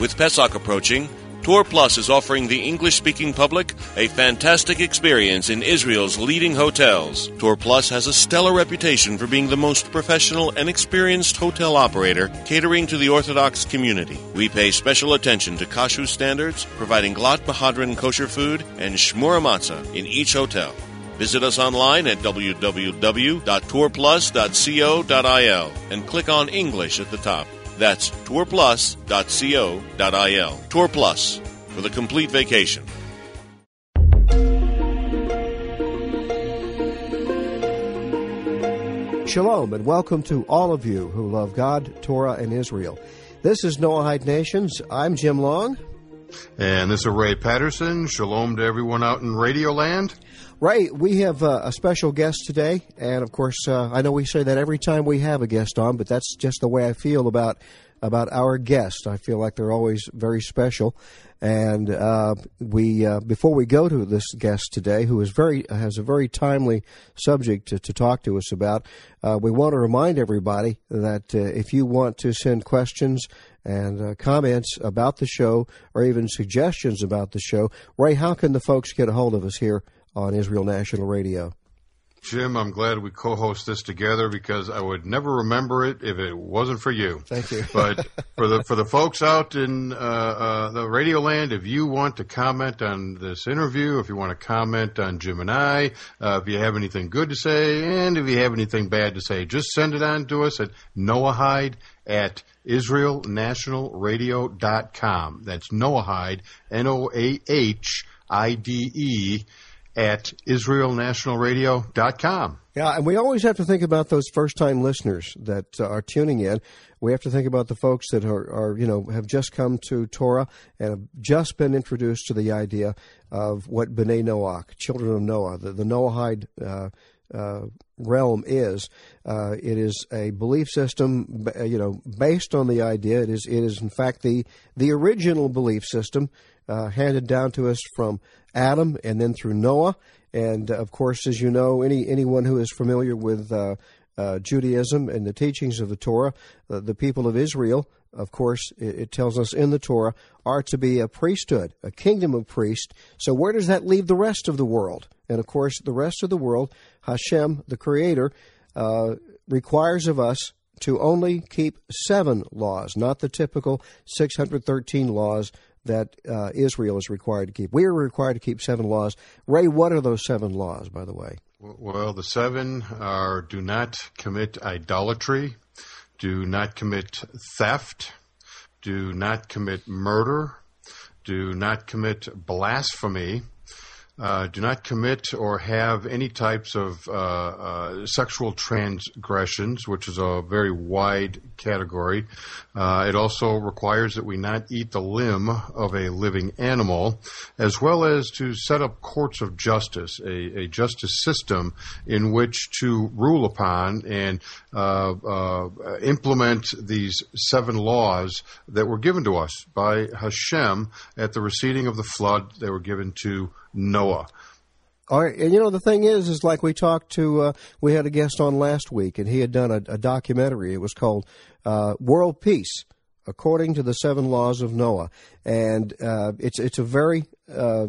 With Pesach approaching, Tour Plus is offering the English speaking public a fantastic experience in Israel's leading hotels. Tour Plus has a stellar reputation for being the most professional and experienced hotel operator catering to the Orthodox community. We pay special attention to kashrut standards, providing glatt mehadrin kosher food and shmura matzah in each hotel. Visit us online at www.tourplus.co.il and click on English at the top. That's tourplus.co.il. Tour Plus for the complete vacation. Shalom and welcome to all of you who love God, Torah, and Israel. This is Noahide Nations. I'm Jim Long. And this is Ray Patterson. Shalom to everyone out in Radio Land. Ray, we have uh, a special guest today, and of course, uh, I know we say that every time we have a guest on, but that's just the way I feel about about our guests. I feel like they're always very special, and uh, we uh, before we go to this guest today, who is very has a very timely subject to, to talk to us about, uh, we want to remind everybody that uh, if you want to send questions and comments about the show or even suggestions about the show, Ray, how can the folks get a hold of us here? On Israel National Radio. Jim, I'm glad we co-host this together because I would never remember it if it wasn't for you. Thank you. but for the for the folks out in uh, uh, the Radio Land, if you want to comment on this interview, if you want to comment on Jim and I, uh, if you have anything good to say, and if you have anything bad to say, just send it on to us at Noahide at IsraelNationalRadio.com. That's Noahide, N-O-A-H-I-D-E at israelnationalradio.com. Yeah, and we always have to think about those first time listeners that uh, are tuning in. We have to think about the folks that are, are, you know, have just come to Torah and have just been introduced to the idea of what B'nai Noach, children of Noah, the, the Noahide uh, uh, realm is. Uh, it is a belief system, you know, based on the idea. It is, it is in fact the the original belief system uh, handed down to us from Adam and then through Noah. And uh, of course, as you know, any anyone who is familiar with uh, uh Judaism and the teachings of the Torah, uh, the people of Israel, of course, it, it, tells us in the Torah, are to be a priesthood, a kingdom of priests. So where does that leave the rest of the world? And of course, the rest of the world, Hashem, the Creator, uh, requires of us to only keep seven laws, not the typical 613 laws that uh, Israel is required to keep. We are required to keep seven laws. Ray, what are those seven laws, by the way? Well, the seven are do not commit idolatry, do not commit theft, do not commit murder, do not commit blasphemy, uh, do not commit or have any types of uh, uh, sexual transgressions, which is a very wide category. Uh, it also requires that we not eat the limb of a living animal, as well as to set up courts of justice, a, a justice system in which to rule upon and uh, uh, implement these seven laws that were given to us by Hashem at the receding of the flood. They were given to Noah. All right, and you know the thing is, is like we talked to, uh, we had a guest on last week, and he had done a, a documentary. It was called uh, "World Peace." According to the seven laws of Noah, and uh, it's it's a very uh,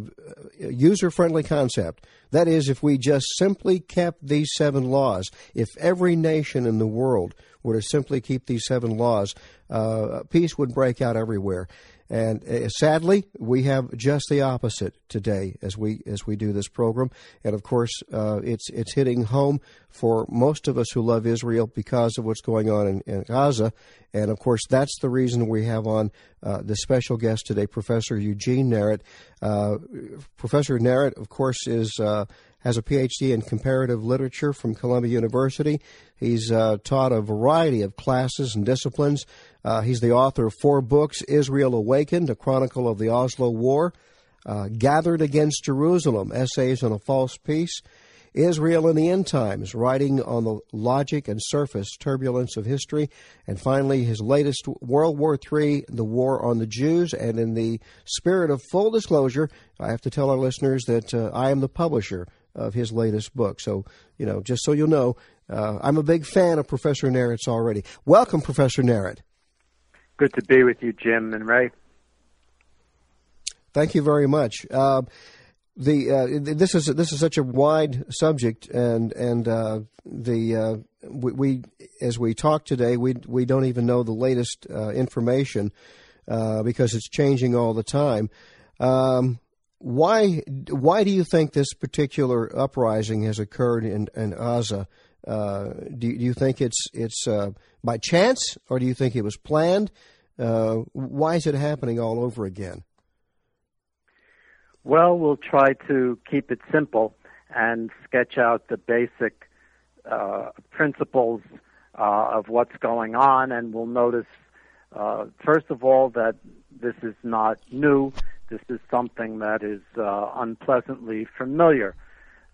user friendly concept. That is, if we just simply kept these seven laws, if every nation in the world were to simply keep these seven laws, uh, peace would break out everywhere. And uh, sadly, we have just the opposite today as we as we do this program. And of course, uh, it's it's hitting home for most of us who love Israel because of what's going on in, in Gaza. And of course, that's the reason we have on uh, the special guest today, Professor Eugene Narrett. Uh, Professor Narrett, of course, is uh, has a PhD in comparative literature from Columbia University. He's uh, taught a variety of classes and disciplines. Uh, he's the author of four books Israel Awakened, a chronicle of the Oslo War, uh, Gathered Against Jerusalem, Essays on a False Peace, Israel in the End Times, writing on the logic and surface turbulence of history, and finally his latest World War III, The War on the Jews. And in the spirit of full disclosure, I have to tell our listeners that uh, I am the publisher of his latest book. So, you know, just so you'll know, uh, I'm a big fan of Professor Narrett's already. Welcome, Professor Narrett. Good to be with you, Jim and Ray. Thank you very much. Uh, the uh, this is this is such a wide subject, and and uh, the uh, we, we, as we talk today, we we don't even know the latest uh, information uh, because it's changing all the time. Um, why why do you think this particular uprising has occurred in in Gaza? Uh, do, do, you think it's it's by chance, or do you think it was planned? why is it happening all over again? Well, we'll try to keep it simple and sketch out the basic uh, principles uh, of what's going on, and we'll notice, uh, first of all, that this is not new. This is something that is uh, unpleasantly familiar.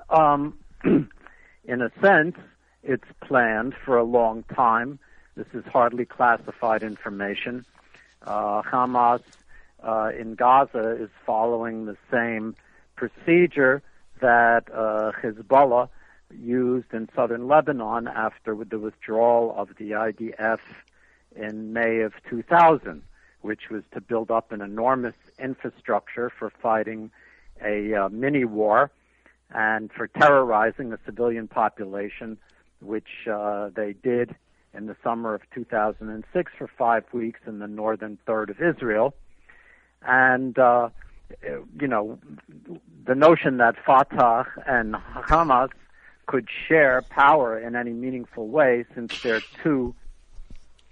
Um, in a sense, it's planned for a long time. This is hardly classified information. Uh, Hamas uh, in Gaza is following the same procedure that uh, Hezbollah used in southern Lebanon after the withdrawal of the IDF in May of 2000, which was to build up an enormous infrastructure for fighting a uh, mini war and for terrorizing the civilian population, which uh, they did in the summer of 2006 for five weeks in the northern third of Israel. And uh, you know the notion that Fatah and Hamas could share power in any meaningful way, since they're two,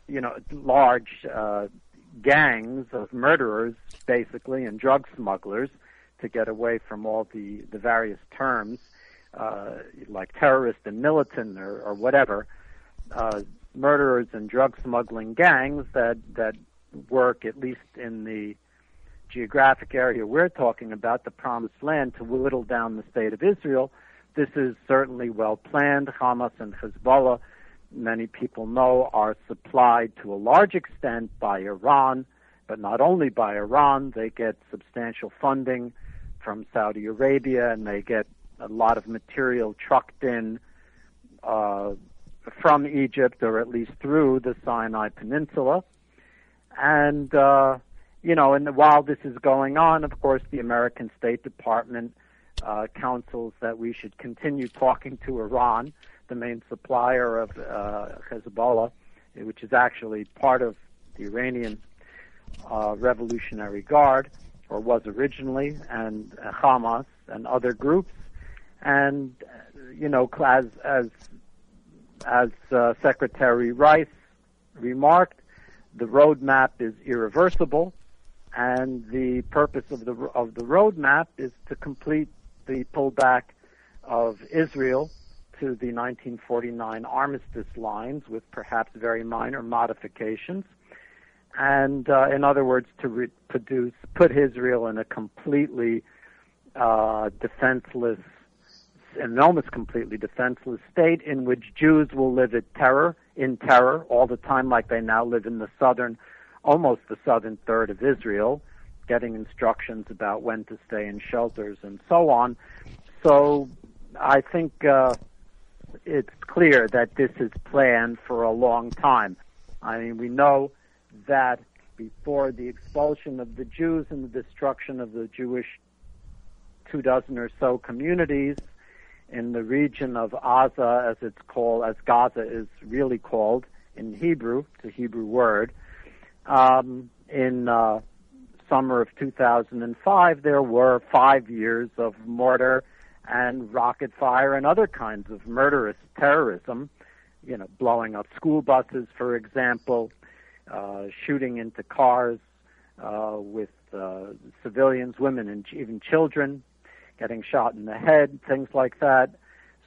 you know, large uh, gangs of murderers, basically, and drug smugglers, to get away from all the the various terms uh, like terrorist and militant or, or whatever. Uh, murderers and drug smuggling gangs that that work at least in the geographic area we're talking about, the Promised Land, to whittle down the state of Israel. This is certainly well planned. Hamas and Hezbollah, many people know, are supplied to a large extent by Iran, but not only by Iran. They get substantial funding from Saudi Arabia, and they get a lot of material trucked in uh, from Egypt, or at least through the Sinai Peninsula. And uh, you know, and while this is going on, of course, the American State Department uh, counsels that we should continue talking to Iran, the main supplier of uh, Hezbollah, which is actually part of the Iranian uh, Revolutionary Guard, or was originally, and uh, Hamas and other groups. And, you know, as, as, as uh, Secretary Rice remarked, the roadmap is irreversible and the purpose of the of the roadmap is to complete the pullback of Israel to the 1949 armistice lines with perhaps very minor modifications, and uh, in other words, to re- produce put Israel in a completely uh, defenseless, an almost completely defenseless state in which Jews will live in terror, in terror all the time, like they now live in the southern almost the southern third of Israel, getting instructions about when to stay in shelters and so on. So I think uh, it's clear that this is planned for a long time. I mean, we know that before the expulsion of the Jews and the destruction of the Jewish two dozen or so communities in the region of Gaza, as it's called, as Gaza is really called in Hebrew, it's a Hebrew word, um, in uh, summer of 2005, there were five years of mortar and rocket fire and other kinds of murderous terrorism, you know, blowing up school buses, for example, uh, shooting into cars uh, with uh, civilians, women, and even children, getting shot in the head, things like that.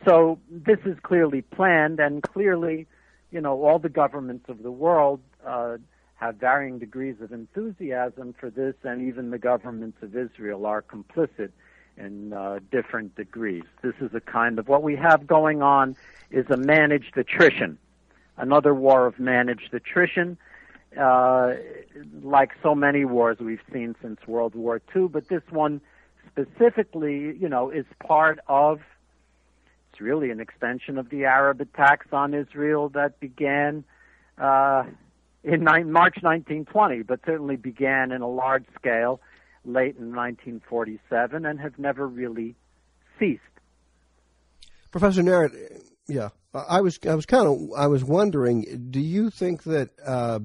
So this is clearly planned, and clearly, you know, all the governments of the world uh, have varying degrees of enthusiasm for this, and even the governments of Israel are complicit in uh, different degrees. This is a kind of what we have going on is a managed attrition, another war of managed attrition, uh, like so many wars we've seen since World War II. But this one specifically, you know, is part of. It's really an extension of the Arab attacks on Israel that began. Uh, in March 1920, but certainly began in a large scale late in 1947 and have never really ceased. Professor Narrett, yeah, I was I was kind of I was wondering, do you think that uh,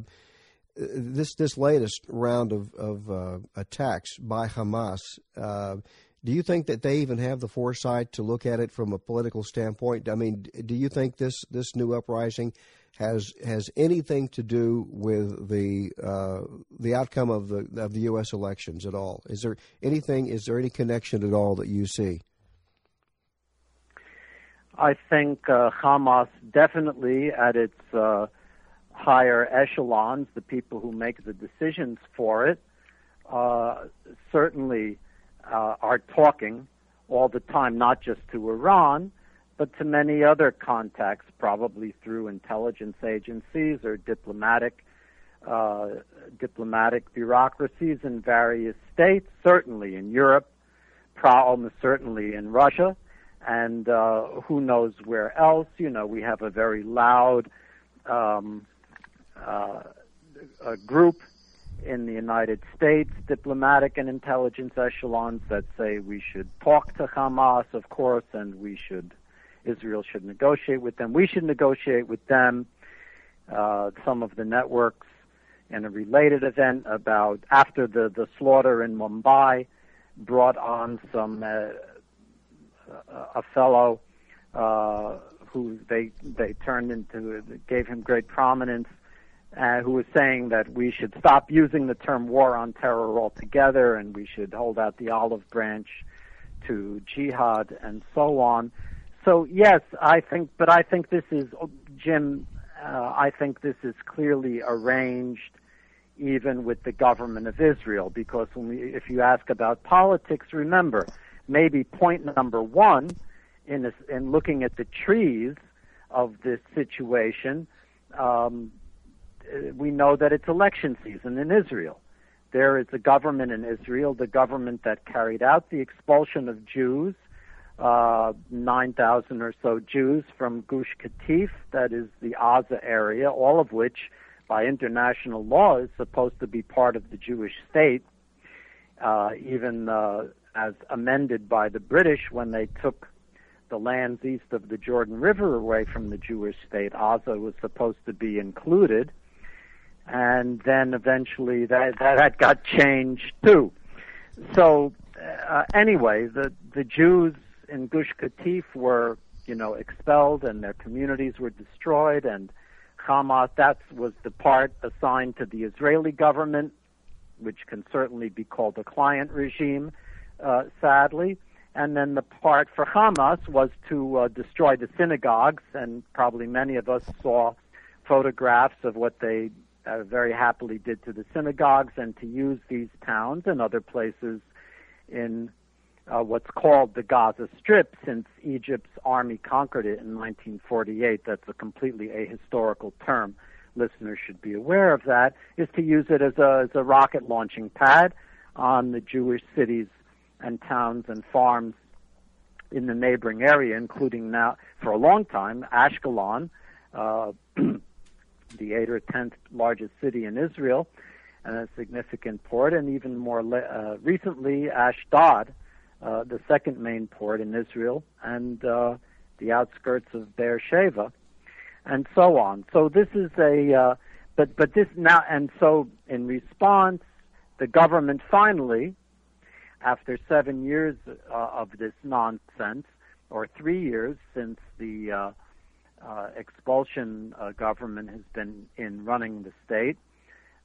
this this latest round of of uh, attacks by Hamas? Uh, do you think that they even have the foresight to look at it from a political standpoint? I mean, do you think this this new uprising has has anything to do with the uh, the outcome of the of the U.S. elections at all? Is there anything? Is there any connection at all that you see? I think uh, Hamas definitely at its uh, higher echelons, the people who make the decisions for it, uh, certainly uh, are talking all the time, not just to Iran, but to many other contacts, probably through intelligence agencies or diplomatic uh, diplomatic bureaucracies in various states, certainly in Europe, almost certainly in Russia, and uh, who knows where else. You know, we have a very loud um, uh, a group in the United States, diplomatic and intelligence echelons that say we should talk to Hamas, of course, and we should Israel should negotiate with them. We should negotiate with them. Uh, some of the networks in a related event about after the, the slaughter in Mumbai brought on some uh, a fellow uh, who they they turned into gave him great prominence, uh, who was saying that we should stop using the term war on terror altogether and we should hold out the olive branch to jihad and so on. So yes, I think, but I think this is Jim. Uh, I think this is clearly arranged, even with the government of Israel, because when we, if you ask about politics, remember maybe point number one in this, in looking at the trees of this situation. Um, we know that it's election season in Israel. There is a government in Israel, the government that carried out the expulsion of Jews uh, 9,000 or so Jews from Gush Katif, that is the Gaza area, all of which, by international law, is supposed to be part of the Jewish state, uh, even uh, as amended by the British when they took the lands east of the Jordan River away from the Jewish state. Gaza was supposed to be included, and then eventually that that, that got changed too. So uh, anyway, the the Jews in Gush Katif were, you know, expelled and their communities were destroyed, and Hamas, that was the part assigned to the Israeli government, which can certainly be called a client regime, uh, sadly. And then the part for Hamas was to uh, destroy the synagogues, and probably many of us saw photographs of what they uh, very happily did to the synagogues, and to use these towns and other places in uh, what's called the Gaza Strip since Egypt's army conquered it in 1948. That's a completely ahistorical term. Listeners should be aware of that. Is to use it as a as a rocket launching pad on the Jewish cities and towns and farms in the neighboring area, including now for a long time Ashkelon, uh, the eighth or tenth largest city in Israel, and a significant port, and even more uh, recently Ashdod, uh, the second main port in Israel, and uh, the outskirts of Beersheba, and so on. So this is a, uh, but but this now, and so in response, the government finally, after seven years uh, of this nonsense, or three years since the uh, expulsion uh, government has been in running the state,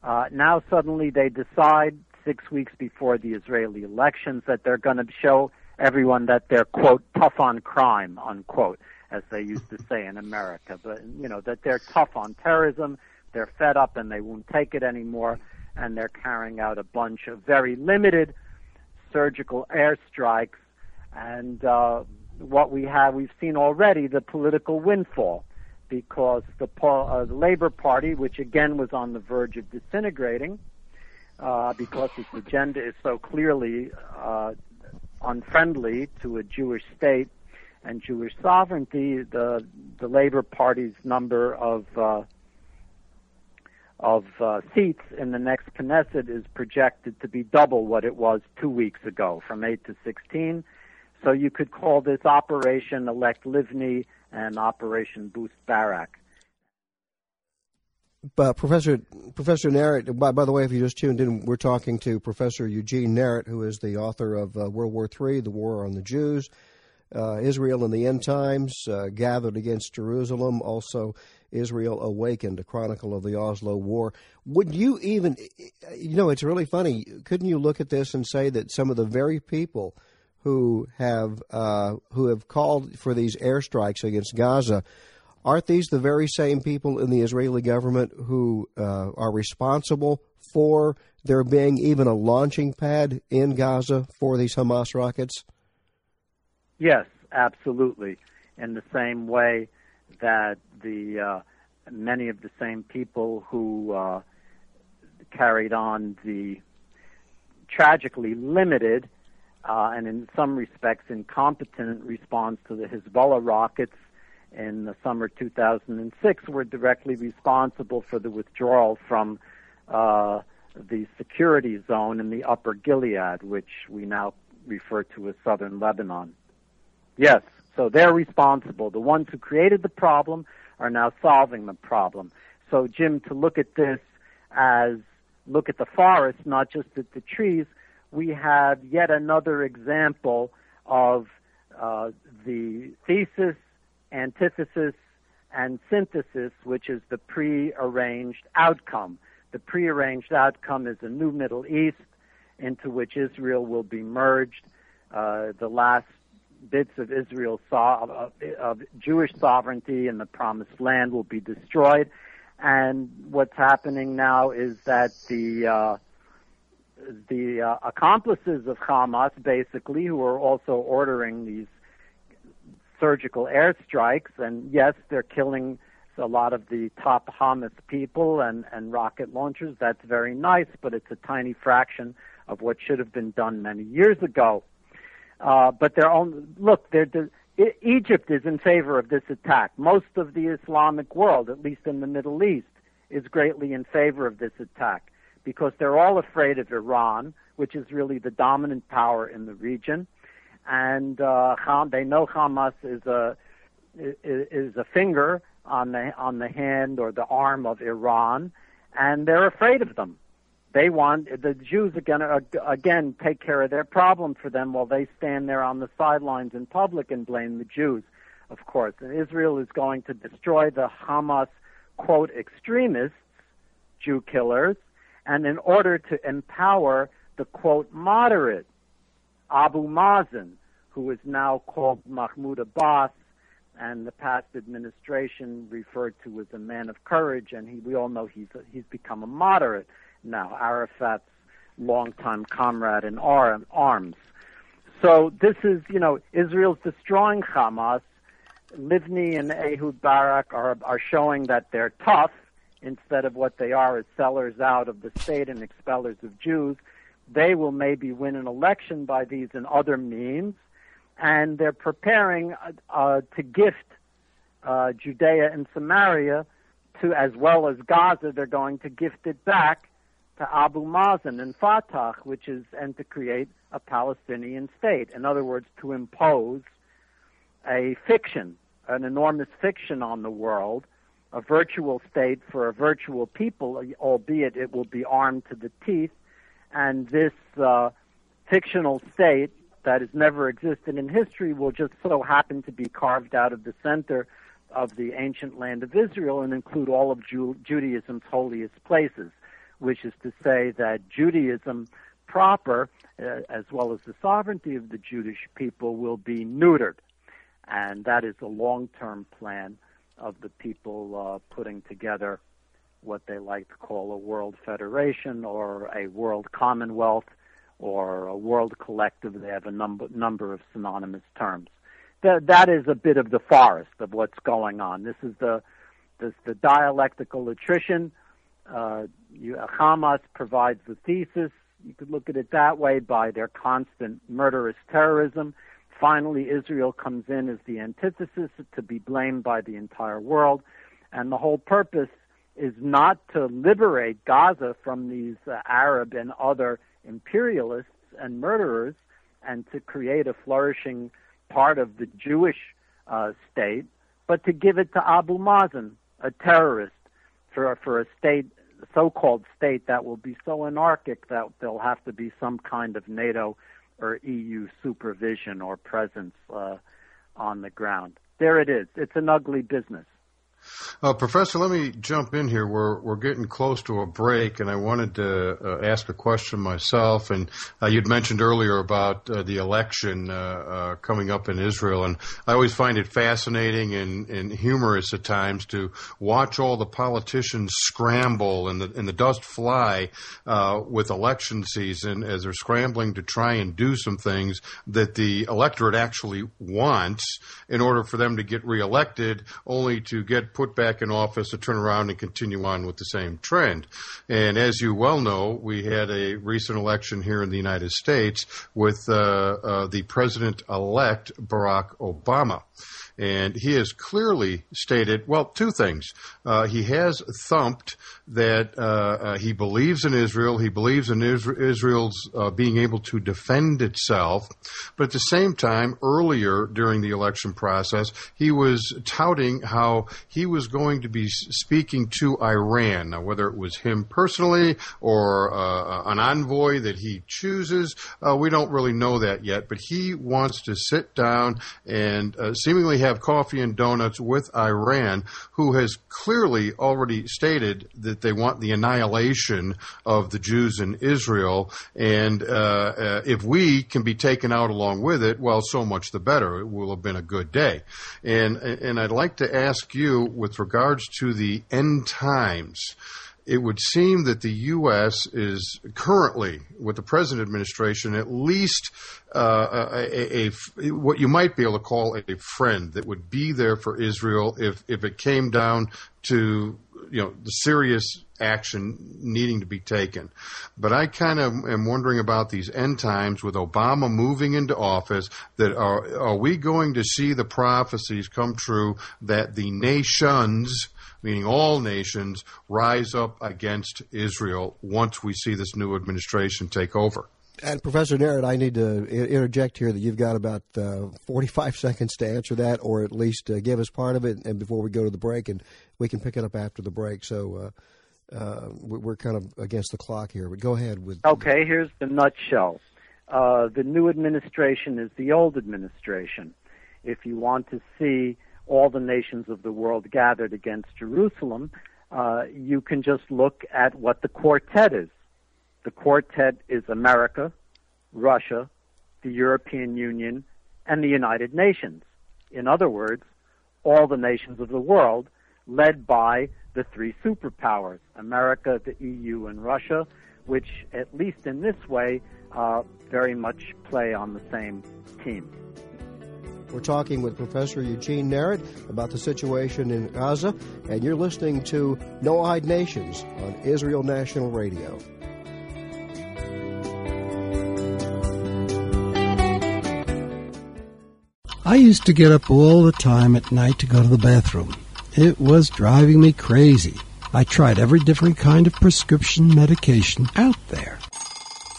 uh, now suddenly they decide six weeks before the Israeli elections that they're going to show everyone that they're quote tough on crime unquote as they used to say in America. But you know that they're tough on terrorism they're fed up and they won't take it anymore and they're carrying out a bunch of very limited surgical airstrikes. And uh, what we have we've seen already the political windfall because the, uh, the Labor Party, which again was on the verge of disintegrating, uh, because its agenda is so clearly uh, unfriendly to a Jewish state and Jewish sovereignty, the the Labor Party's number of uh, of uh, seats in the next Knesset is projected to be double what it was two weeks ago, from 8 to 16. So you could call this Operation Elect Livni and Operation Boost Barak. Uh, Professor Professor Narrett. By, by, the way, if you just tuned in, we're talking to Professor Eugene Narrett, who is the author of uh, World War III, The War on the Jews, uh, Israel in the End Times, uh, Gathered Against Jerusalem, also Israel Awakened, a chronicle of the Oslo War. Would you even, you know, it's really funny. Couldn't you look at this and say that some of the very people who have uh, who have called for these airstrikes against Gaza aren't these the very same people in the Israeli government who uh, are responsible for there being even a launching pad in Gaza for these Hamas rockets? Yes, absolutely. In the same way that the uh, many of the same people who uh, carried on the tragically limited uh, and in some respects incompetent response to the Hezbollah rockets in the summer 2006 were directly responsible for the withdrawal from uh, the security zone in the upper Galilee, which we now refer to as southern Lebanon. Yes, so they're responsible. The ones who created the problem are now solving the problem. So, Jim, to look at this as look at the forest, not just at the trees, we have yet another example of uh, the thesis antithesis, and synthesis, which is the prearranged outcome. The prearranged outcome is a new Middle East into which Israel will be merged. Uh, the last bits of Israel so- of Jewish sovereignty in the Promised Land will be destroyed. And what's happening now is that the uh, the uh, accomplices of Hamas, basically, who are also ordering these surgical airstrikes, and yes, they're killing a lot of the top Hamas people and, and rocket launchers. That's very nice, but it's a tiny fraction of what should have been done many years ago. Uh, but they're on, look, they're, they're, Egypt is in favor of this attack. Most of the Islamic world, at least in the Middle East, is greatly in favor of this attack because they're all afraid of Iran, which is really the dominant power in the region and uh, they know Hamas is a is a finger on the on the hand or the arm of Iran, and they're afraid of them. They want the Jews are going to again take care of their problem for them while they stand there on the sidelines in public and blame the Jews, of course. And Israel is going to destroy the Hamas quote extremists, Jew killers, and in order to empower the quote moderate Abu Mazen, who is now called Mahmoud Abbas, and the past administration referred to as a man of courage, and he, we all know he's a, he's become a moderate now. Arafat's longtime comrade in arms. So this is, you know, Israel's destroying Hamas. Livni and Ehud Barak are are showing that they're tough instead of what they are as sellers out of the state and expellers of Jews they will maybe win an election by these and other means, and they're preparing uh, to gift uh, Judea and Samaria to, as well as Gaza, they're going to gift it back to Abu Mazen and Fatah, which is, and to create a Palestinian state. In other words, to impose a fiction, an enormous fiction on the world, a virtual state for a virtual people, albeit it will be armed to the teeth, and this uh, fictional state that has never existed in history will just so happen to be carved out of the center of the ancient land of Israel and include all of Ju- Judaism's holiest places, which is to say that Judaism proper, uh, as well as the sovereignty of the Jewish people, will be neutered. And that is a long term plan of the people uh, putting together what they like to call a world federation or a world commonwealth or a world collective. They have a number number of synonymous terms. That that is a bit of the forest of what's going on. This is the this the dialectical attrition. Uh, you, Hamas provides the thesis. You could look at it that way by their constant murderous terrorism. Finally, Israel comes in as the antithesis to be blamed by the entire world. And the whole purpose is not to liberate Gaza from these uh, Arab and other imperialists and murderers and to create a flourishing part of the Jewish uh, state, but to give it to Abu Mazen, a terrorist, for, for a state, so-called state that will be so anarchic that there'll have to be some kind of NATO or EU supervision or presence uh, on the ground. There it is. It's an ugly business. Uh, Professor, let me jump in here. We're we're getting close to a break, and I wanted to uh, ask a question myself. And uh, you'd mentioned earlier about uh, the election uh, uh, coming up in Israel, and I always find it fascinating and, and humorous at times to watch all the politicians scramble and the and the dust fly with election season as they're scrambling to try and do some things that the electorate actually wants in order for them to get reelected, only to get put back in office to turn around and continue on with the same trend. And as you well know, we had a recent election here in the United States with uh, uh, the president elect Barack Obama. And he has clearly stated, well, two things. Uh, he has thumped that uh, uh, he believes in Israel. He believes in Israel's uh, being able to defend itself. But at the same time, earlier during the election process, he was touting how he was going to be speaking to Iran. Now, whether it was him personally or uh, an envoy that he chooses, uh, we don't really know that yet. But he wants to sit down and uh, seemingly have coffee and donuts with Iran, who has clearly already stated that that they want the annihilation of the Jews in Israel. And uh, uh, if we can be taken out along with it, well, so much the better. It will have been a good day. And and I'd like to ask you with regards to the end times it would seem that the U.S. is currently, with the present administration, at least uh, a, a, a, what you might be able to call a friend that would be there for Israel if, if it came down to you know the serious action needing to be taken. But I kind of am wondering about these end times with Obama moving into office. That are are we going to see the prophecies come true that the nations meaning all nations, rise up against Israel once we see this new administration take over. And Professor Narrett, I need to interject here that you've got about uh, 45 seconds to answer that, or at least uh, give us part of it, and before we go to the break, and we can pick it up after the break. So uh, uh we're kind of against the clock here. But go ahead with. Okay, here's the nutshell. Uh, the new administration is the old administration. If you want to see all the nations of the world gathered against Jerusalem, uh, you can just look at what the quartet is. The quartet is America, Russia, the European Union, and the United Nations. In other words, all the nations of the world led by the three superpowers, America, the EU, and Russia, which, at least in this way, uh, very much play on the same team. We're talking with Professor Eugene Narrett about the situation in Gaza, and you're listening to Noahide Nations on Israel National Radio. I used to get up all the time at night to go to the bathroom. It was driving me crazy. I tried every different kind of prescription medication out there.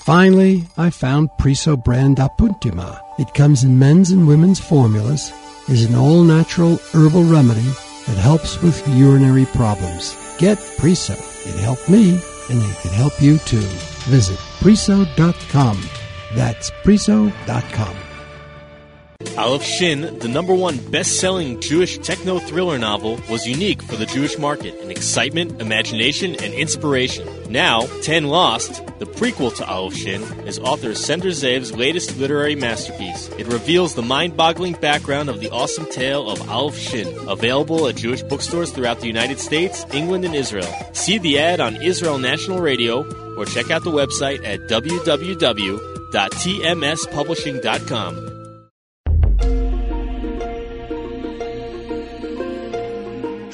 Finally, I found Priso brand Apuntima. It comes in men's and women's formulas, is an all-natural herbal remedy that helps with urinary problems. Get Priso. It helped me, and it can help you too. Visit Priso.com. That's Priso.com. Aleph Shin, the number one best-selling Jewish techno-thriller novel, was unique for the Jewish market in excitement, imagination, and inspiration. Now, Ten Lost, the prequel to Aleph Shin, is author Sender Zev's latest literary masterpiece. It reveals the mind-boggling background of the awesome tale of Aleph Shin, available at Jewish bookstores throughout the United States, England, and Israel. See the ad on Israel National Radio or check out the website at www.tmspublishing.com.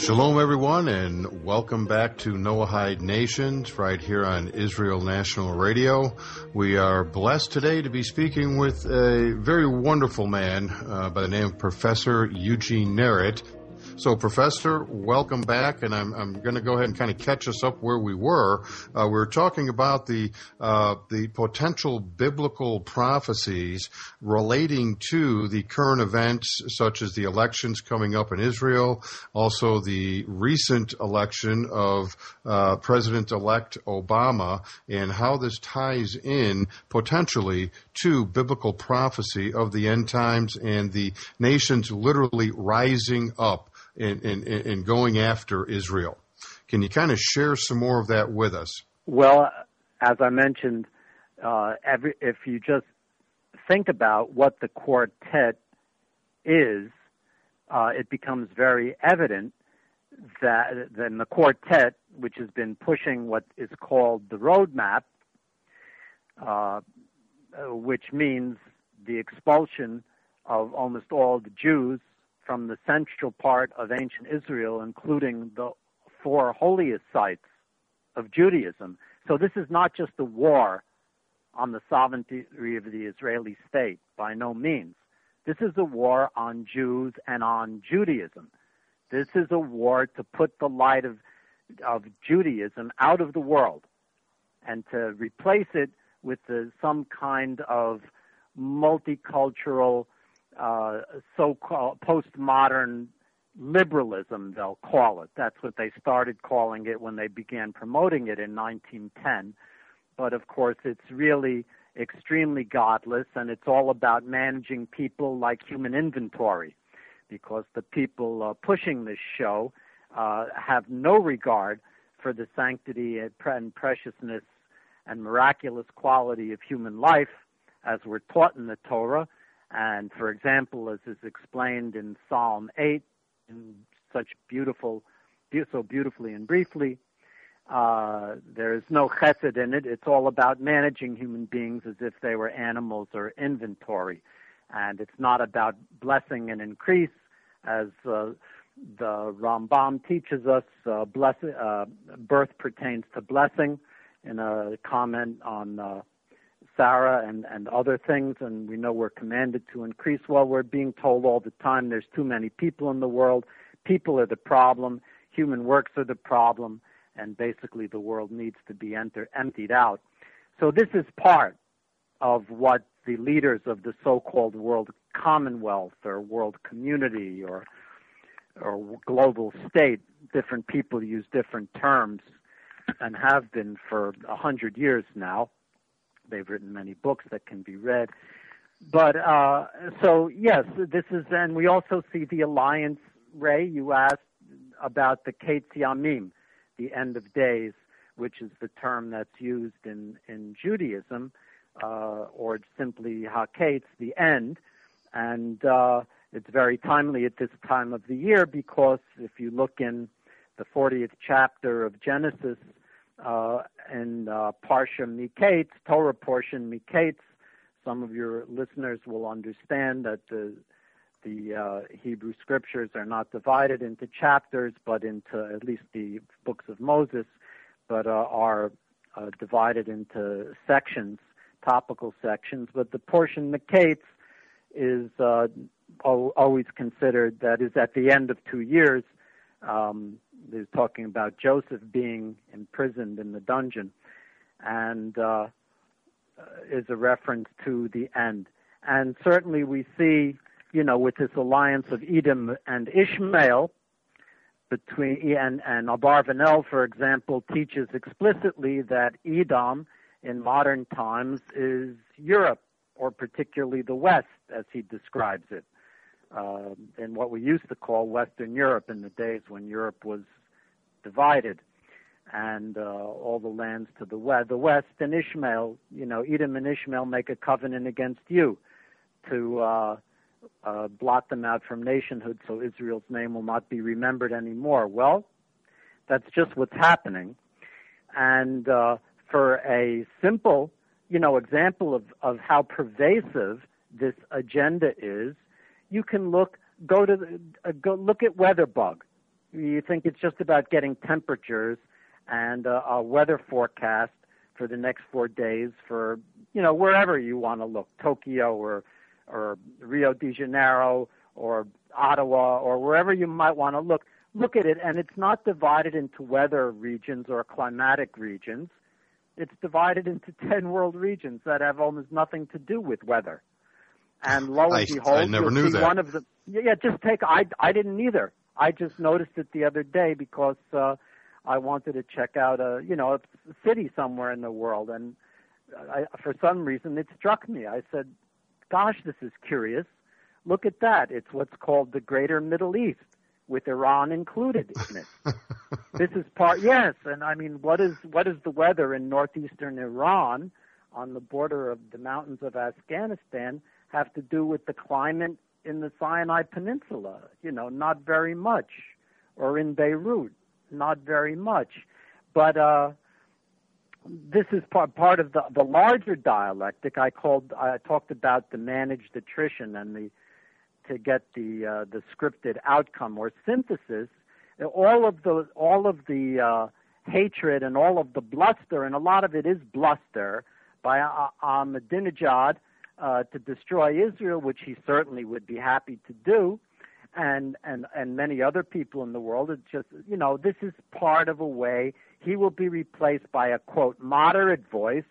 Shalom, everyone, and welcome back to Noahide Nations right here on Israel National Radio. We are blessed today to be speaking with a very wonderful man uh, by the name of Professor Eugene Narrett. So, Professor, welcome back, and I'm, I'm going to go ahead and kind of catch us up where we were. Uh, we were talking about the uh, the potential biblical prophecies relating to the current events, such as the elections coming up in Israel, also the recent election of uh, President-elect Obama, and how this ties in potentially to biblical prophecy of the end times and the nations literally rising up and, and, and going after Israel. Can you kind of share some more of that with us? Well, as I mentioned, uh, every, if you just think about what the quartet is, uh, it becomes very evident that then the quartet, which has been pushing what is called the roadmap, uh, which means the expulsion of almost all the Jews from the central part of ancient Israel, including the four holiest sites of Judaism. So this is not just a war on the sovereignty of the Israeli state, by no means. This is a war on Jews and on Judaism. This is a war to put the light of, of Judaism out of the world and to replace it with the, some kind of multicultural uh, so-called postmodern liberalism, they'll call it. That's what they started calling it when they began promoting it in 1910. But of course, it's really extremely godless, and it's all about managing people like human inventory, because the people uh, pushing this show uh, have no regard for the sanctity and preciousness and miraculous quality of human life as we're taught in the Torah and for example, as is explained in Psalm 8, in such beautiful, so beautifully and briefly, uh, there is no chesed in it. It's all about managing human beings as if they were animals or inventory. And it's not about blessing and increase, as uh, the Rambam teaches us. Uh, bless, uh, birth pertains to blessing in a comment on uh, Sarah and, and other things, and we know we're commanded to increase. Well, we're being told all the time there's too many people in the world. People are the problem. Human works are the problem, and basically the world needs to be enter, emptied out. So this is part of what the leaders of the so-called world commonwealth or world community or or global state, different people use different terms and have been for a hundred years now They've written many books that can be read. But uh, so yes, this is, and we also see the alliance. Ray, you asked about the Ketz Yamim, the end of days, which is the term that's used in in Judaism, uh, or simply Haketz, the end, and uh, it's very timely at this time of the year because if you look in the 40th chapter of Genesis, uh, in uh, Parsha Miketz, Torah portion Miketz. Some of your listeners will understand that the the uh, Hebrew scriptures are not divided into chapters, but into at least the books of Moses, but uh, are uh, divided into sections, topical sections. But the portion Miketz is uh, always considered that is at the end of two years. Um, is talking about Joseph being imprisoned in the dungeon, and uh, is a reference to the end. And certainly we see, you know, with this alliance of Edom and Ishmael, between and and Abarvanel, for example, teaches explicitly that Edom in modern times is Europe, or particularly the West, as he describes it uh, in what we used to call Western Europe in the days when Europe was divided, and uh, all the lands to the west. The west and Ishmael, you know, Edom and Ishmael make a covenant against you to uh, uh, blot them out from nationhood, so Israel's name will not be remembered anymore. Well, that's just what's happening, and uh, for a simple, you know, example of of how pervasive this agenda is you can look go to the, uh, go look at WeatherBug. You think it's just about getting temperatures and uh, a weather forecast for the next four days for you know wherever you want to look, Tokyo or or Rio de Janeiro or Ottawa or wherever you might want to look, look at it, and it's not divided into weather regions or climatic regions. It's divided into 10 world regions that have almost nothing to do with weather. And lo and I, behold, I never knew that. one of the yeah, just take I I didn't either. I just noticed it the other day because uh I wanted to check out a you know a city somewhere in the world and I, for some reason it struck me. I said, "Gosh, this is curious. Look at that. It's what's called the Greater Middle East with Iran included in it. this is part yes, and I mean what is what is the weather in northeastern Iran on the border of the mountains of Afghanistan have to do with the climate in the Sinai Peninsula? You know, not very much. Or in Beirut, not very much. But uh this is part part of the the larger dialectic I called I talked about the managed attrition and the to get the uh, the scripted outcome or synthesis all of the all of the uh, hatred and all of the bluster and a lot of it is bluster by uh, Ahmadinejad uh, to destroy Israel which he certainly would be happy to do and and and many other people in the world it's just you know this is part of a way he will be replaced by a quote moderate voice,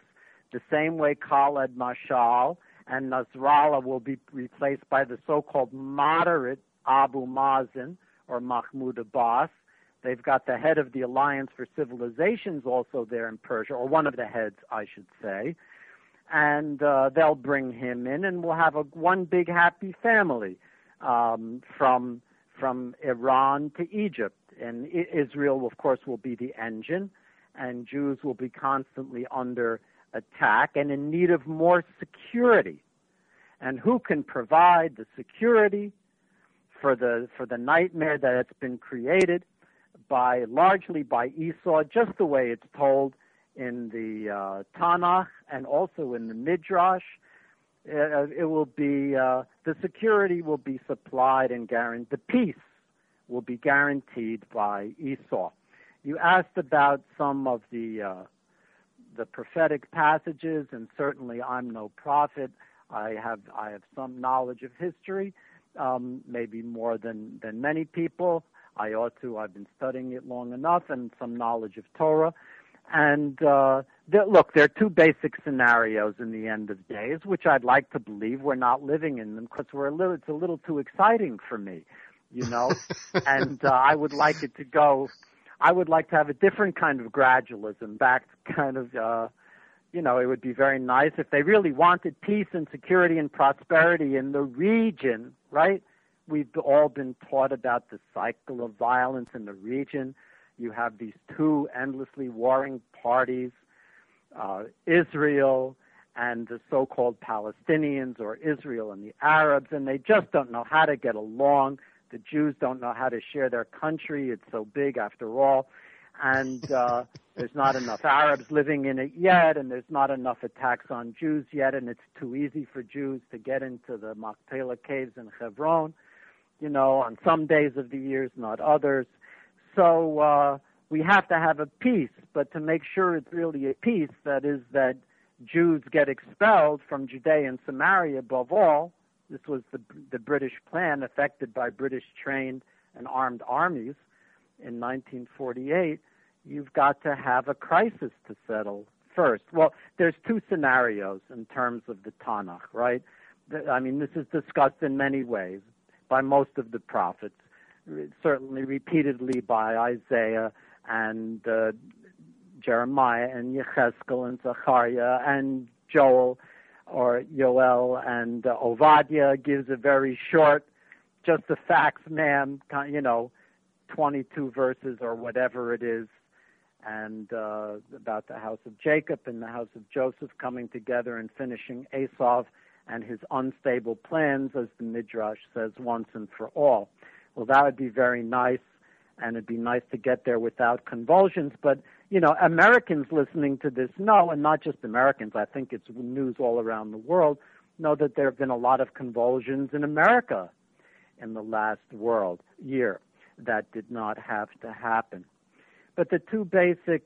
the same way Khaled Mashal and Nasrallah will be replaced by the so-called moderate Abu Mazen or Mahmoud Abbas. They've got the head of the Alliance for Civilizations also there in Persia, or one of the heads, I should say. And uh, they'll bring him in, and we'll have a one big happy family um, from from Iran to Egypt and Israel, of course, will be the engine, and Jews will be constantly under attack and in need of more security. And who can provide the security for the for the nightmare that has been created by largely by Esau, just the way it's told in the uh, Tanakh and also in the Midrash. Uh, it will be uh, the security will be supplied and guaranteed. The peace will be guaranteed by Esau. You asked about some of the uh, the prophetic passages, and certainly I'm no prophet. I have I have some knowledge of history, um, maybe more than than many people. I ought to. I've been studying it long enough, and some knowledge of Torah. And uh, there, look, there are two basic scenarios in the end of days, which I'd like to believe we're not living in them because we're a little. It's a little too exciting for me you know, and uh, I would like it to go. I would like to have a different kind of gradualism, back kind of, uh, you know, it would be very nice if they really wanted peace and security and prosperity in the region, right? We've all been taught about the cycle of violence in the region. You have these two endlessly warring parties, uh, Israel and the so-called Palestinians, or Israel and the Arabs, and they just don't know how to get along the Jews don't know how to share their country. It's so big after all. And uh, there's not enough Arabs living in it yet, and there's not enough attacks on Jews yet, and it's too easy for Jews to get into the Machpelah caves in Hebron, you know, on some days of the years, not others. So uh, we have to have a peace, but to make sure it's really a peace, that is that Jews get expelled from Judea and Samaria above all, this was the, the British plan, affected by British trained and armed armies in 1948. You've got to have a crisis to settle first. Well, there's two scenarios in terms of the Tanakh, right? I mean, this is discussed in many ways by most of the prophets, certainly repeatedly by Isaiah and uh, Jeremiah and Yechezkel and Zechariah and Joel or Yoel and uh, Ovadia gives a very short, just the facts, ma'am, you know, 22 verses or whatever it is, and uh, about the house of Jacob and the house of Joseph coming together and finishing Esau and his unstable plans, as the Midrash says once and for all. Well, that would be very nice, and it'd be nice to get there without convulsions, but you know, Americans listening to this know, and not just Americans, I think it's news all around the world, know that there have been a lot of convulsions in America in the last world year that did not have to happen. But the two basic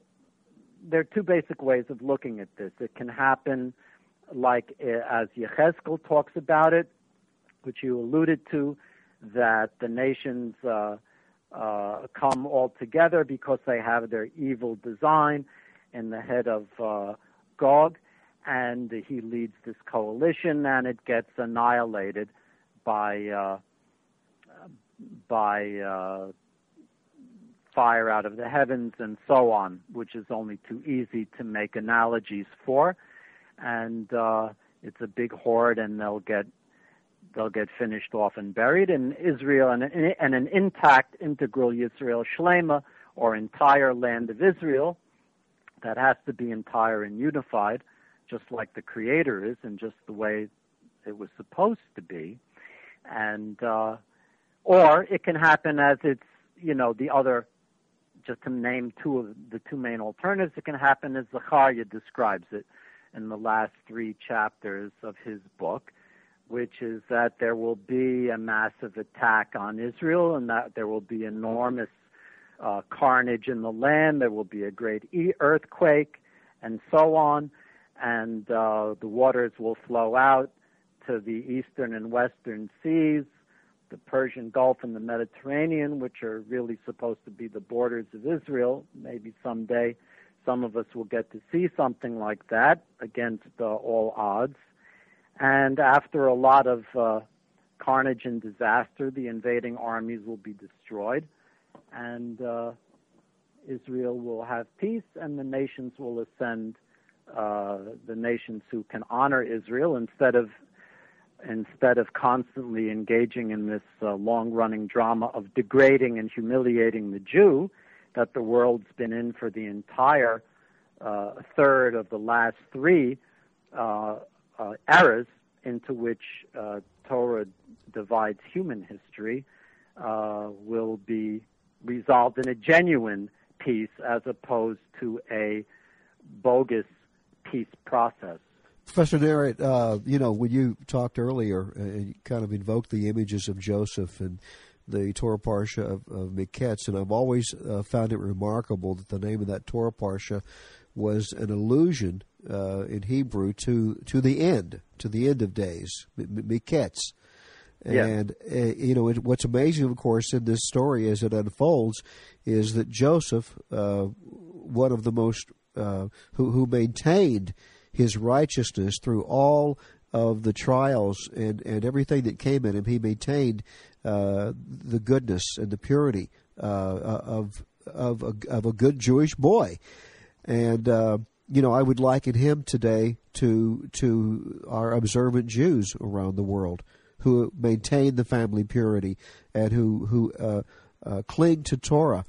there are two basic ways of looking at this. It can happen like eh, as Yechezkel talks about it, which you alluded to, that the nations uh, uh, come all together because they have their evil design in the head of uh, Gog, and he leads this coalition, and it gets annihilated by uh, by uh, fire out of the heavens and so on, which is only too easy to make analogies for, and uh, it's a big horde, and they'll get they'll get finished off and buried. in Israel and, and an intact, integral Yisrael Shlema, or entire land of Israel, that has to be entire and unified, just like the Creator is, and just the way it was supposed to be. And uh, or it can happen as it's you know the other. Just to name two of the two main alternatives, it can happen as Zechariah describes it in the last three chapters of his book which is that there will be a massive attack on Israel and that there will be enormous uh, carnage in the land. There will be a great e- earthquake and so on. And uh, the waters will flow out to the eastern and western seas, the Persian Gulf and the Mediterranean, which are really supposed to be the borders of Israel. Maybe someday some of us will get to see something like that against uh, all odds. And after a lot of uh, carnage and disaster, the invading armies will be destroyed, and uh, Israel will have peace, and the nations will ascend. Uh, the nations who can honor Israel instead of instead of constantly engaging in this uh, long-running drama of degrading and humiliating the Jew that the world's been in for the entire uh, third of the last three uh, uh, eras into which uh, Torah divides human history uh, will be resolved in a genuine peace as opposed to a bogus peace process. Professor Narrett, uh, you know, when you talked earlier, uh, you kind of invoked the images of Joseph and the Torah Parsha of, of Miketz, and I've always uh, found it remarkable that the name of that Torah Parsha was an allusion uh, in Hebrew to to the end, to the end of days, miketz. Yeah. And uh, you know it, what's amazing, of course, in this story as it unfolds, is that Joseph, uh, one of the most uh, who who maintained his righteousness through all of the trials and, and everything that came at him, he maintained uh, the goodness and the purity uh, of of a, of a good Jewish boy, and you know, I would liken him today to to our observant Jews around the world who maintain the family purity and who who uh, uh, cling to Torah.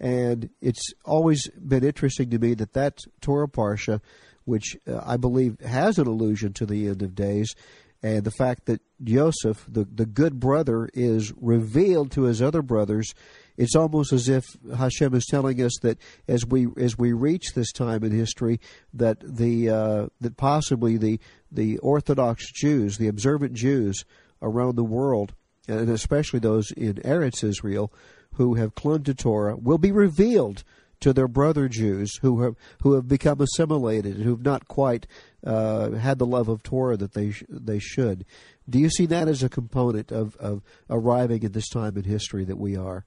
And it's always been interesting to me that that Torah parsha, which uh, I believe has an allusion to the end of days, and the fact that Joseph, the the good brother, is revealed to his other brothers it's almost as if Hashem is telling us that as we as we reach this time in history, that the uh, that possibly the the Orthodox Jews, the observant Jews around the world, and especially those in Eretz Israel, who have clung to Torah, will be revealed to their brother Jews who have who have become assimilated, and who have not quite uh, had the love of Torah that they sh- they should. Do you see that as a component of, of arriving at this time in history that we are?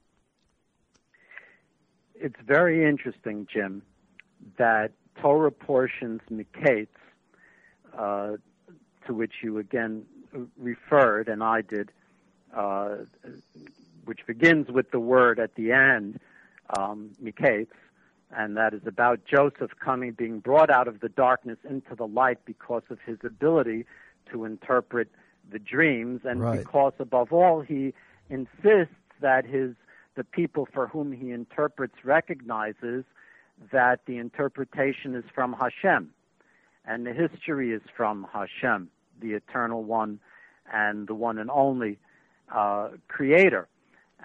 It's very interesting, Jim, that Torah portions Miketz, uh, to which you again referred, and I did, uh, which begins with the word at the end, um, Miketz, and that is about Joseph coming, being brought out of the darkness into the light because of his ability to interpret the dreams, and right. because above all he insists that his the people for whom he interprets recognizes that the interpretation is from Hashem and the history is from Hashem, the eternal one and the one and only uh, creator.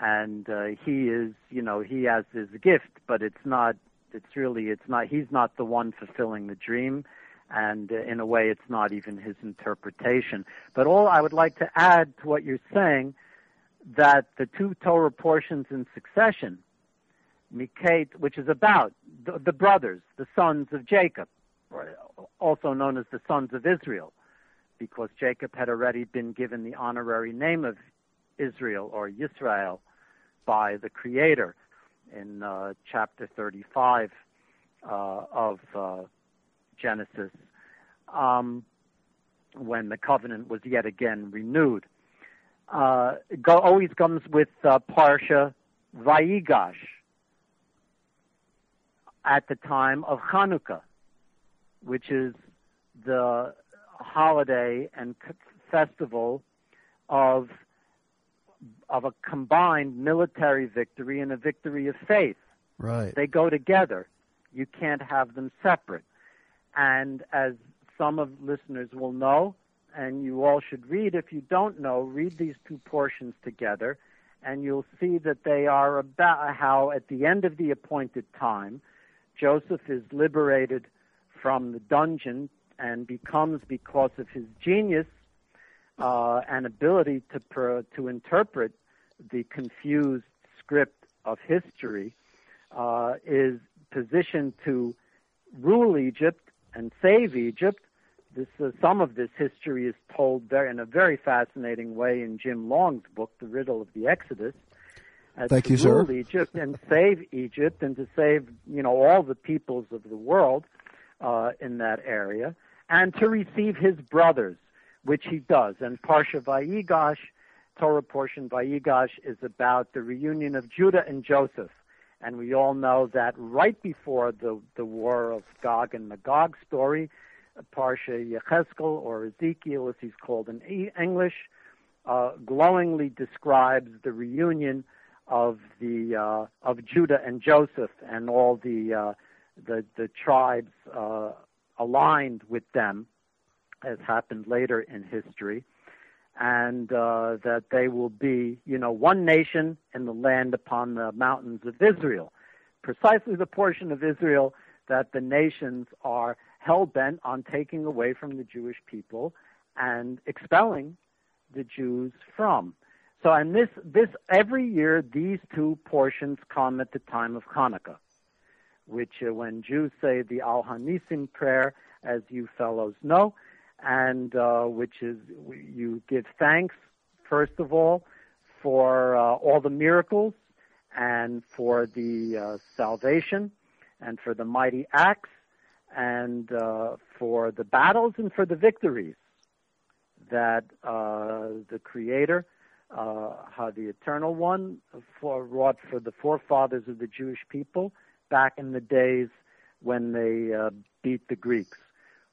And uh, he is, you know, he has his gift, but it's not, it's really, it's not, he's not the one fulfilling the dream. And uh, in a way, it's not even his interpretation. But all I would like to add to what you're saying that the two Torah portions in succession, Miketz, which is about the, the brothers, the sons of Jacob, also known as the sons of Israel, because Jacob had already been given the honorary name of Israel or Yisrael by the Creator in uh, chapter 35 uh, of uh, Genesis, um, when the covenant was yet again renewed. Uh, go, always comes with uh, Parsha Vayigash at the time of Hanukkah, which is the holiday and festival of of a combined military victory and a victory of faith. Right. They go together. You can't have them separate. And as some of listeners will know, and you all should read if you don't know, read these two portions together, and you'll see that they are about how at the end of the appointed time, Joseph is liberated from the dungeon and becomes, because of his genius uh, and ability to to interpret the confused script of history, uh, is positioned to rule Egypt and save Egypt. This, uh, some of this history is told there in a very fascinating way in Jim Long's book, The Riddle of the Exodus. Uh, Thank to you, rule sir. Egypt and save Egypt and to save, you know, all the peoples of the world uh, in that area, and to receive his brothers, which he does. And Parsha Vayigash, Torah portion Vayigash, is about the reunion of Judah and Joseph. And we all know that right before the, the war of Gog and Magog story, Parsha Yechezkel, or Ezekiel as he's called in English, uh, glowingly describes the reunion of the uh, of Judah and Joseph and all the uh, the, the tribes uh, aligned with them, as happened later in history, and uh, that they will be, you know, one nation in the land upon the mountains of Israel, precisely the portion of Israel that the nations are hell bent on taking away from the Jewish people and expelling the Jews from. So, and this, this every year, these two portions come at the time of Hanukkah, which uh, when Jews say the Al Hanisim prayer, as you fellows know, and uh, which is you give thanks first of all for uh, all the miracles and for the uh, salvation and for the mighty acts and uh, for the battles and for the victories that uh, the Creator uh, the Eternal One for, wrought for the forefathers of the Jewish people back in the days when they uh, beat the Greeks,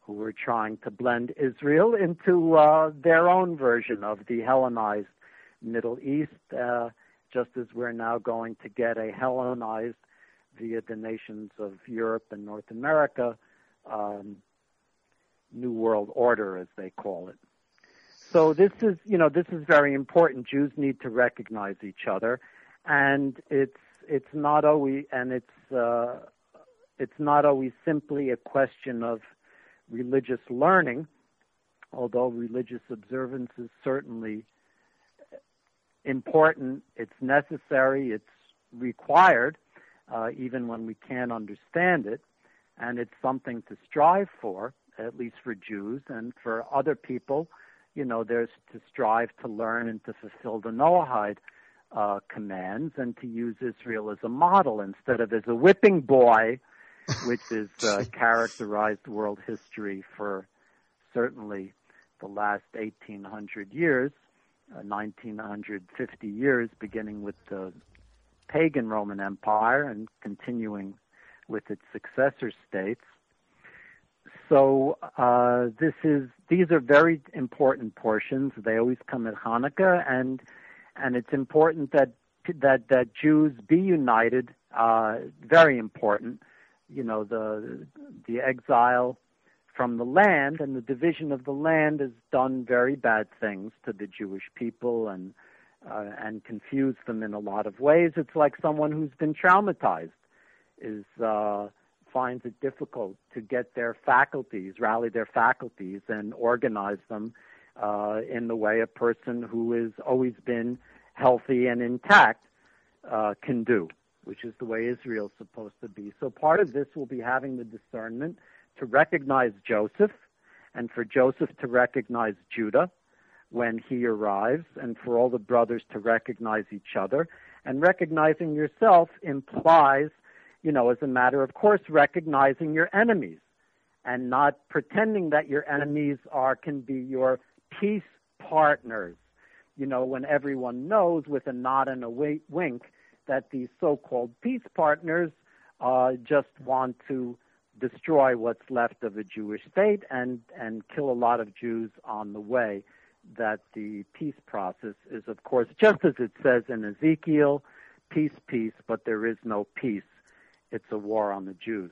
who were trying to blend Israel into uh, their own version of the Hellenized Middle East, uh, just as we're now going to get a Hellenized via the nations of Europe and North America um, New World Order, as they call it. So this is, you know, this is very important. Jews need to recognize each other, and it's it's not always and it's uh, it's not always simply a question of religious learning, although religious observance is certainly important. It's necessary. It's required, uh, even when we can't understand it, and it's something to strive for, at least for Jews and for other people you know, there's to strive to learn and to fulfill the Noahide uh, commands and to use Israel as a model instead of as a whipping boy, which is uh, characterized world history for certainly the last 1800 years, uh, 1950 years, beginning with the pagan Roman Empire and continuing with its successor states. So uh, this is these are very important portions. They always come at Hanukkah, and and it's important that that that Jews be united. Uh, very important. You know the the exile from the land and the division of the land has done very bad things to the Jewish people and uh, and confused them in a lot of ways. It's like someone who's been traumatized is uh, finds it difficult to get their faculties, rally their faculties, and organize them uh, in the way a person who has always been healthy and intact uh, can do, which is the way Israel's supposed to be. So part of this will be having the discernment to recognize Joseph and for Joseph to recognize Judah, when he arrives, and for all the brothers to recognize each other. And recognizing yourself implies, you know, as a matter of course, recognizing your enemies and not pretending that your enemies are can be your peace partners. You know, when everyone knows with a nod and a wink that these so-called peace partners uh, just want to destroy what's left of a Jewish state and and kill a lot of Jews on the way. That the peace process is, of course, just as it says in Ezekiel, peace, peace, but there is no peace. It's a war on the Jews.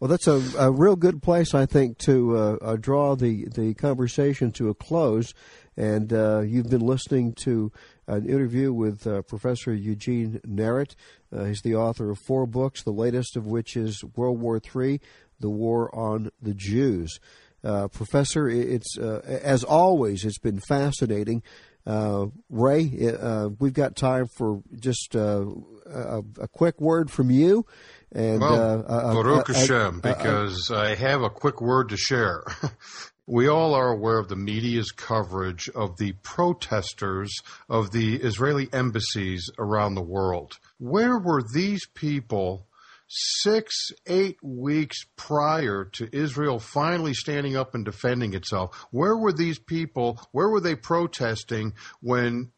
Well, that's a, a real good place, I think, to uh, uh, draw the, the conversation to a close. And uh, you've been listening to an interview with uh, Professor Eugene Narrett. Uh, he's the author of four books, the latest of which is World War III, The War on the Jews. Uh, Professor, it's as always, it's been fascinating. Ray, we've got time for just a, a quick word from you and well, uh, Baruch Hashem, because I have a quick word to share. we all are aware of the media's coverage of the protesters of the Israeli embassies around the world. Where were these people six, eight weeks prior to Israel finally standing up and defending itself? Where were these people? Where were they protesting when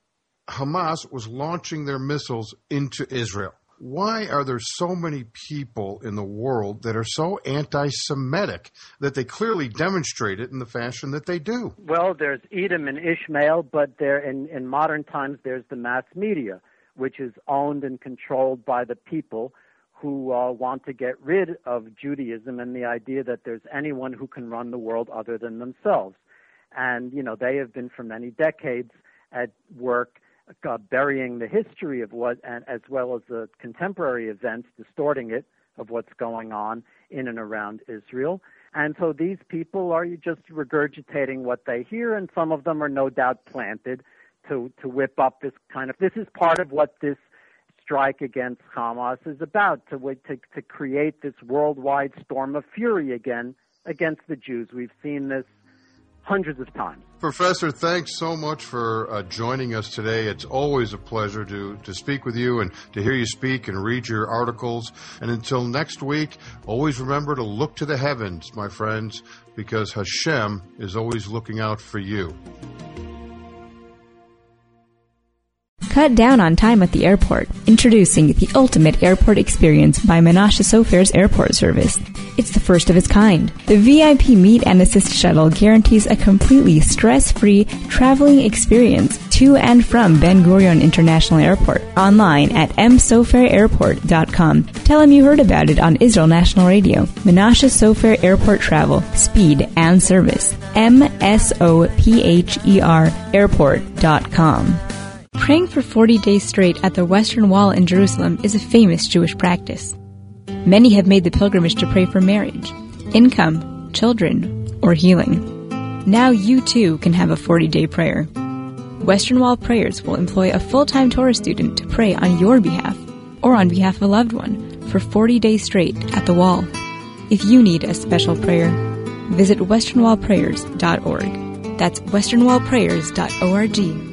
Hamas was launching their missiles into Israel? why are there so many people in the world that are so anti Semitic that they clearly demonstrate it in the fashion that they do? Well, there's Edom and Ishmael, but there in, in modern times there's the mass media, which is owned and controlled by the people who uh, want to get rid of Judaism and the idea that there's anyone who can run the world other than themselves. And, you know, they have been for many decades at work uh, burying the history of what, and as well as the contemporary events, distorting it of what's going on in and around Israel. And so these people are just regurgitating what they hear, and some of them are no doubt planted to to whip up this kind of. This is part of what this strike against Hamas is about to to to create this worldwide storm of fury again against the Jews. We've seen this hundreds of times. Professor, thanks so much for uh, joining us today. It's always a pleasure to, to speak with you and to hear you speak and read your articles. And until next week, always remember to look to the heavens, my friends, because Hashem is always looking out for you. Cut down on time at the airport. Introducing the ultimate airport experience by Menashe Sopher's airport service. It's the first of its kind. The VIP Meet and Assist shuttle guarantees a completely stress-free traveling experience to and from Ben Gurion International Airport. Online at msopherairport.com. Tell them you heard about it on Israel National Radio. Menashe Sofer Airport Travel, Speed and Service. M-S-O-P-H-E-R Airport.com. Praying for 40 days straight at the Western Wall in Jerusalem is a famous Jewish practice. Many have made the pilgrimage to pray for marriage, income, children, or healing. Now you too can have a 40 day prayer. Western Wall Prayers will employ a full time Torah student to pray on your behalf or on behalf of a loved one for 40 days straight at the wall. If you need a special prayer, visit westernwallprayers.org. That's westernwallprayers.org